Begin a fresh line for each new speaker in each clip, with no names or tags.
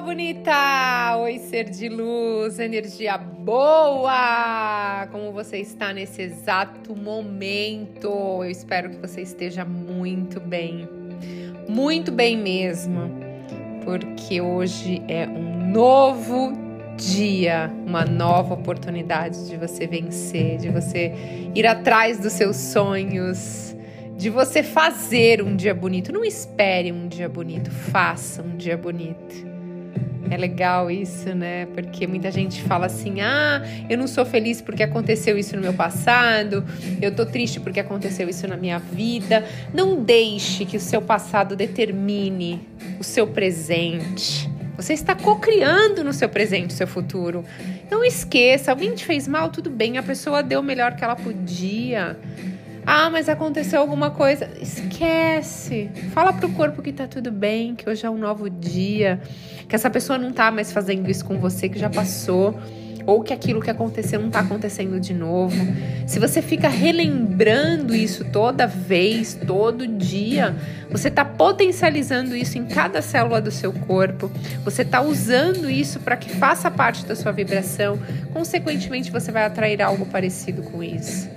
bonita! Oi, ser de luz, energia boa! Como você está nesse exato momento? Eu espero que você esteja muito bem, muito bem mesmo, porque hoje é um novo dia, uma nova oportunidade de você vencer, de você ir atrás dos seus sonhos de você fazer um dia bonito. Não espere um dia bonito, faça um dia bonito. É legal isso, né? Porque muita gente fala assim: ah, eu não sou feliz porque aconteceu isso no meu passado, eu tô triste porque aconteceu isso na minha vida. Não deixe que o seu passado determine o seu presente. Você está co-criando no seu presente o seu futuro. Não esqueça, alguém te fez mal, tudo bem, a pessoa deu o melhor que ela podia. Ah, mas aconteceu alguma coisa. Esquece. Fala pro corpo que tá tudo bem, que hoje é um novo dia, que essa pessoa não tá mais fazendo isso com você, que já passou, ou que aquilo que aconteceu não tá acontecendo de novo. Se você fica relembrando isso toda vez, todo dia, você tá potencializando isso em cada célula do seu corpo. Você tá usando isso para que faça parte da sua vibração. Consequentemente, você vai atrair algo parecido com isso.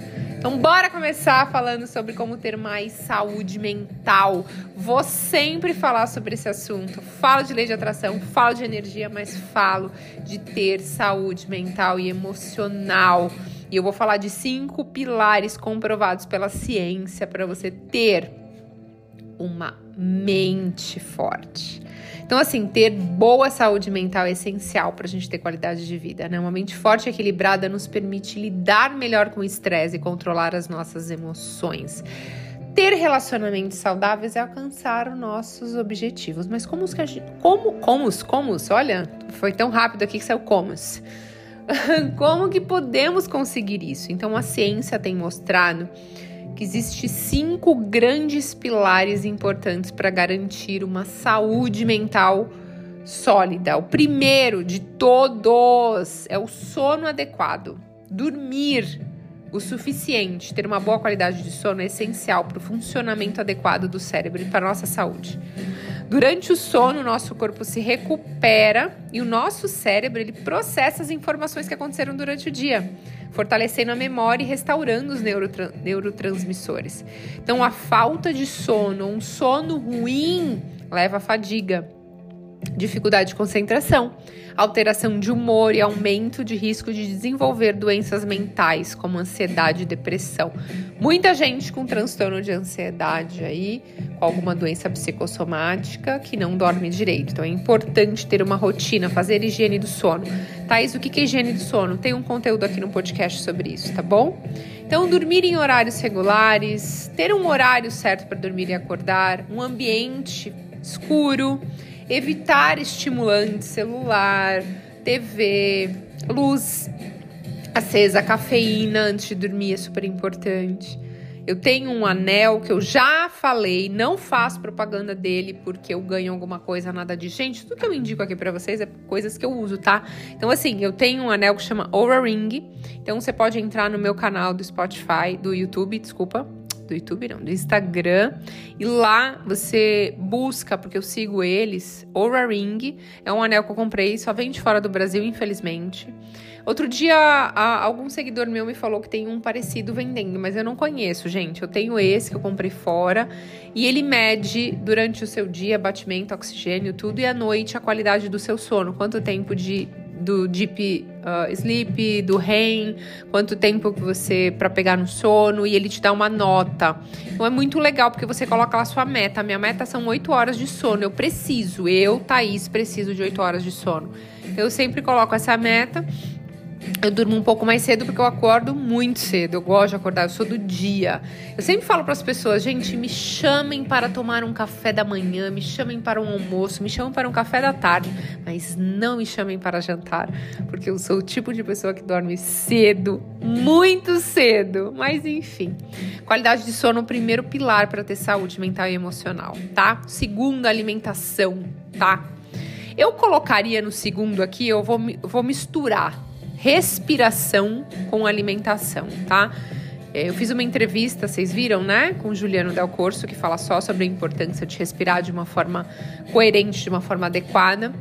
Então, bora começar falando sobre como ter mais saúde mental. Vou sempre falar sobre esse assunto. Falo de lei de atração, falo de energia, mas falo de ter saúde mental e emocional. E eu vou falar de cinco pilares comprovados pela ciência para você ter uma mente forte. Então, assim, ter boa saúde mental é essencial para a gente ter qualidade de vida, né? Uma mente forte e equilibrada nos permite lidar melhor com o estresse e controlar as nossas emoções. Ter relacionamentos saudáveis é alcançar os nossos objetivos. Mas como os que a gente. Como, como, como, olha, foi tão rápido aqui que saiu como. como que podemos conseguir isso? Então a ciência tem mostrado que existe cinco grandes pilares importantes para garantir uma saúde mental sólida. O primeiro de todos é o sono adequado. Dormir o suficiente, ter uma boa qualidade de sono é essencial para o funcionamento adequado do cérebro e para a nossa saúde. Durante o sono, o nosso corpo se recupera e o nosso cérebro ele processa as informações que aconteceram durante o dia fortalecendo a memória e restaurando os neurotra neurotransmissores. Então, a falta de sono, um sono ruim, leva à fadiga, dificuldade de concentração, alteração de humor e aumento de risco de desenvolver doenças mentais como ansiedade e depressão. Muita gente com transtorno de ansiedade aí, com alguma doença psicossomática que não dorme direito. Então é importante ter uma rotina, fazer higiene do sono. Thaís, o que é higiene do sono? Tem um conteúdo aqui no podcast sobre isso, tá bom? Então, dormir em horários regulares, ter um horário certo para dormir e acordar, um ambiente escuro, evitar estimulante celular, TV, luz acesa, cafeína antes de dormir é super importante. Eu tenho um anel que eu já falei, não faço propaganda dele porque eu ganho alguma coisa, nada de gente. Tudo que eu indico aqui para vocês é coisas que eu uso, tá? Então, assim, eu tenho um anel que chama Aura Ring. Então, você pode entrar no meu canal do Spotify, do YouTube, desculpa do YouTube, não, do Instagram. E lá você busca, porque eu sigo eles, Aura Ring. É um anel que eu comprei, só vem de fora do Brasil, infelizmente. Outro dia, a, algum seguidor meu me falou que tem um parecido vendendo, mas eu não conheço, gente. Eu tenho esse que eu comprei fora. E ele mede durante o seu dia batimento, oxigênio, tudo, e à noite a qualidade do seu sono. Quanto tempo de do deep uh, sleep, do REM, quanto tempo que você para pegar no sono e ele te dá uma nota. Então é muito legal porque você coloca lá sua meta. Minha meta são 8 horas de sono. Eu preciso, eu, Thaís, preciso de 8 horas de sono. Eu sempre coloco essa meta eu durmo um pouco mais cedo porque eu acordo muito cedo. Eu gosto de acordar, eu sou do dia. Eu sempre falo para as pessoas, gente, me chamem para tomar um café da manhã, me chamem para um almoço, me chamem para um café da tarde, mas não me chamem para jantar, porque eu sou o tipo de pessoa que dorme cedo, muito cedo. Mas enfim, qualidade de sono é o primeiro pilar para ter saúde mental e emocional, tá? Segundo, alimentação, tá? Eu colocaria no segundo aqui, eu vou, vou misturar respiração com alimentação, tá? É, eu fiz uma entrevista, vocês viram, né, com Juliano Del Corso, que fala só sobre a importância de respirar de uma forma coerente, de uma forma adequada.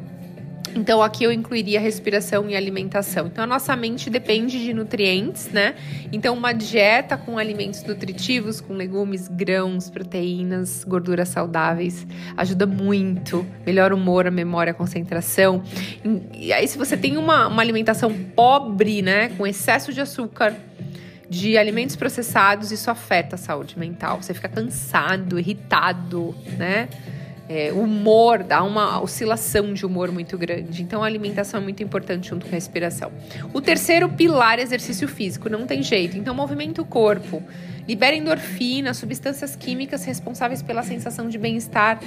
Então aqui eu incluiria respiração e alimentação. Então a nossa mente depende de nutrientes, né? Então uma dieta com alimentos nutritivos, com legumes, grãos, proteínas, gorduras saudáveis, ajuda muito. Melhora o humor, a memória, a concentração. E aí se você tem uma, uma alimentação pobre, né, com excesso de açúcar, de alimentos processados, isso afeta a saúde mental. Você fica cansado, irritado, né? É, humor, dá uma oscilação de humor muito grande. Então a alimentação é muito importante junto com a respiração. O terceiro pilar é exercício físico, não tem jeito. Então movimenta o corpo, libera endorfina, substâncias químicas responsáveis pela sensação de bem-estar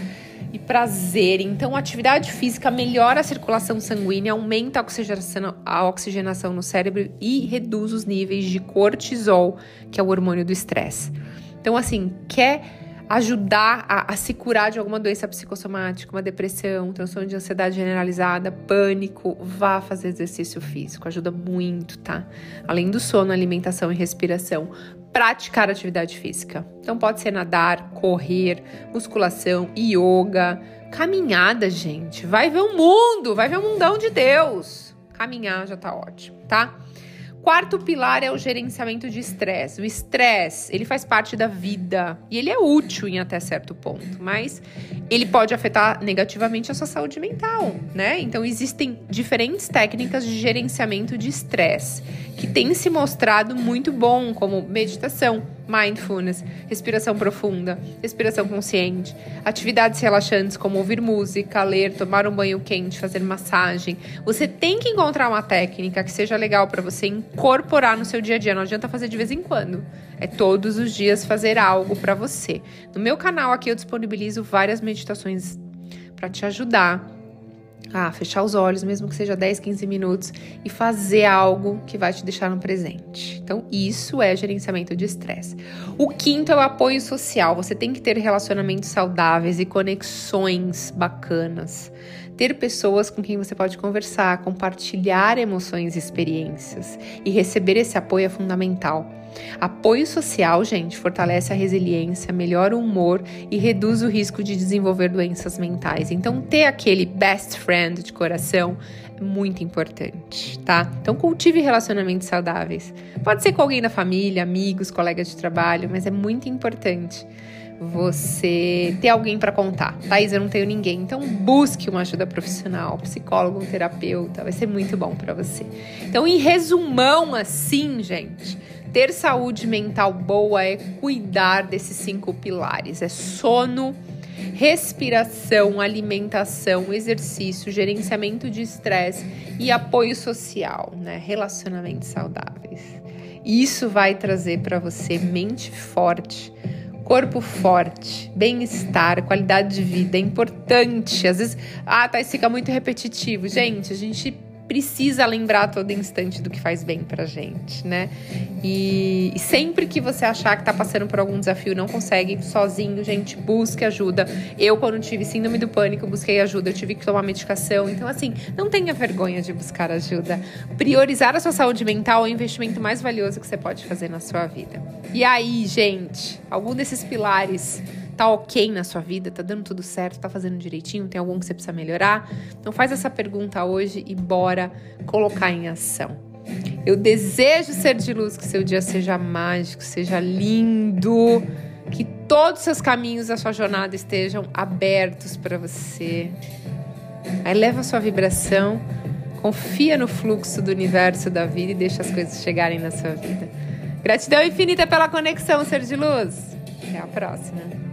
e prazer. Então a atividade física melhora a circulação sanguínea, aumenta a oxigenação, a oxigenação no cérebro e reduz os níveis de cortisol, que é o hormônio do estresse. Então assim, quer ajudar a, a, se curar de alguma doença psicossomática, uma depressão, transtorno de ansiedade generalizada, pânico, vá fazer exercício físico, ajuda muito, tá? Além do sono, alimentação e respiração, praticar atividade física. Então pode ser nadar, correr, musculação, yoga, caminhada, gente. Vai ver o mundo, vai ver o mundão de Deus. Caminhar já tá ótimo, tá? Quarto pilar é o gerenciamento de estresse. O estresse, ele faz parte da vida e ele é útil em até certo ponto, mas ele pode afetar negativamente a sua saúde mental, né? Então existem diferentes técnicas de gerenciamento de estresse que têm se mostrado muito bom, como meditação, mindfulness, respiração profunda, respiração consciente, atividades relaxantes como ouvir música, ler, tomar um banho quente, fazer massagem. Você tem que encontrar uma técnica que seja legal para você incorporar no seu dia a dia. Não adianta fazer de vez em quando. É todos os dias fazer algo para você. No meu canal aqui eu disponibilizo várias meditações para te ajudar ah, fechar os olhos, mesmo que seja 10, 15 minutos, e fazer algo que vai te deixar no presente. Então, isso é gerenciamento de estresse. O quinto é o apoio social. Você tem que ter relacionamentos saudáveis e conexões bacanas. Ter pessoas com quem você pode conversar, compartilhar emoções e experiências. E receber esse apoio é fundamental. Apoio social, gente, fortalece a resiliência, melhora o humor e reduz o risco de desenvolver doenças mentais. Então, ter aquele best friend de coração é muito importante, tá? Então, cultive relacionamentos saudáveis. Pode ser com alguém da família, amigos, colegas de trabalho, mas é muito importante você ter alguém para contar. Thaís, eu não tenho ninguém. Então busque uma ajuda profissional, psicólogo, terapeuta, vai ser muito bom para você. Então, em resumão assim, gente, ter saúde mental boa é cuidar desses cinco pilares: é sono, respiração, alimentação, exercício, gerenciamento de estresse e apoio social, né? Relacionamentos saudáveis. Isso vai trazer para você mente forte, corpo forte, bem-estar, qualidade de vida. É importante. Às vezes, ah, tá, isso fica muito repetitivo. Gente, a gente precisa lembrar a todo instante do que faz bem pra gente, né? E, e sempre que você achar que tá passando por algum desafio não consegue sozinho, gente, busque ajuda. Eu, quando tive síndrome do pânico, busquei ajuda, eu tive que tomar medicação. Então, assim, não tenha vergonha de buscar ajuda. Priorizar a sua saúde mental é o investimento mais valioso que você pode fazer na sua vida. E aí, gente, algum desses pilares tá ok na sua vida, tá dando tudo certo, tá fazendo direitinho, tem algum que você precisa melhorar? Então faz essa pergunta hoje e bora colocar em ação. Eu desejo ser de luz, que seu dia seja mágico, seja lindo, que todos os seus caminhos da sua jornada estejam abertos para você. Aí leva a sua vibração, confia no fluxo do universo da vida e deixa as coisas chegarem na sua vida. Gratidão infinita pela conexão, ser de luz. Até a próxima.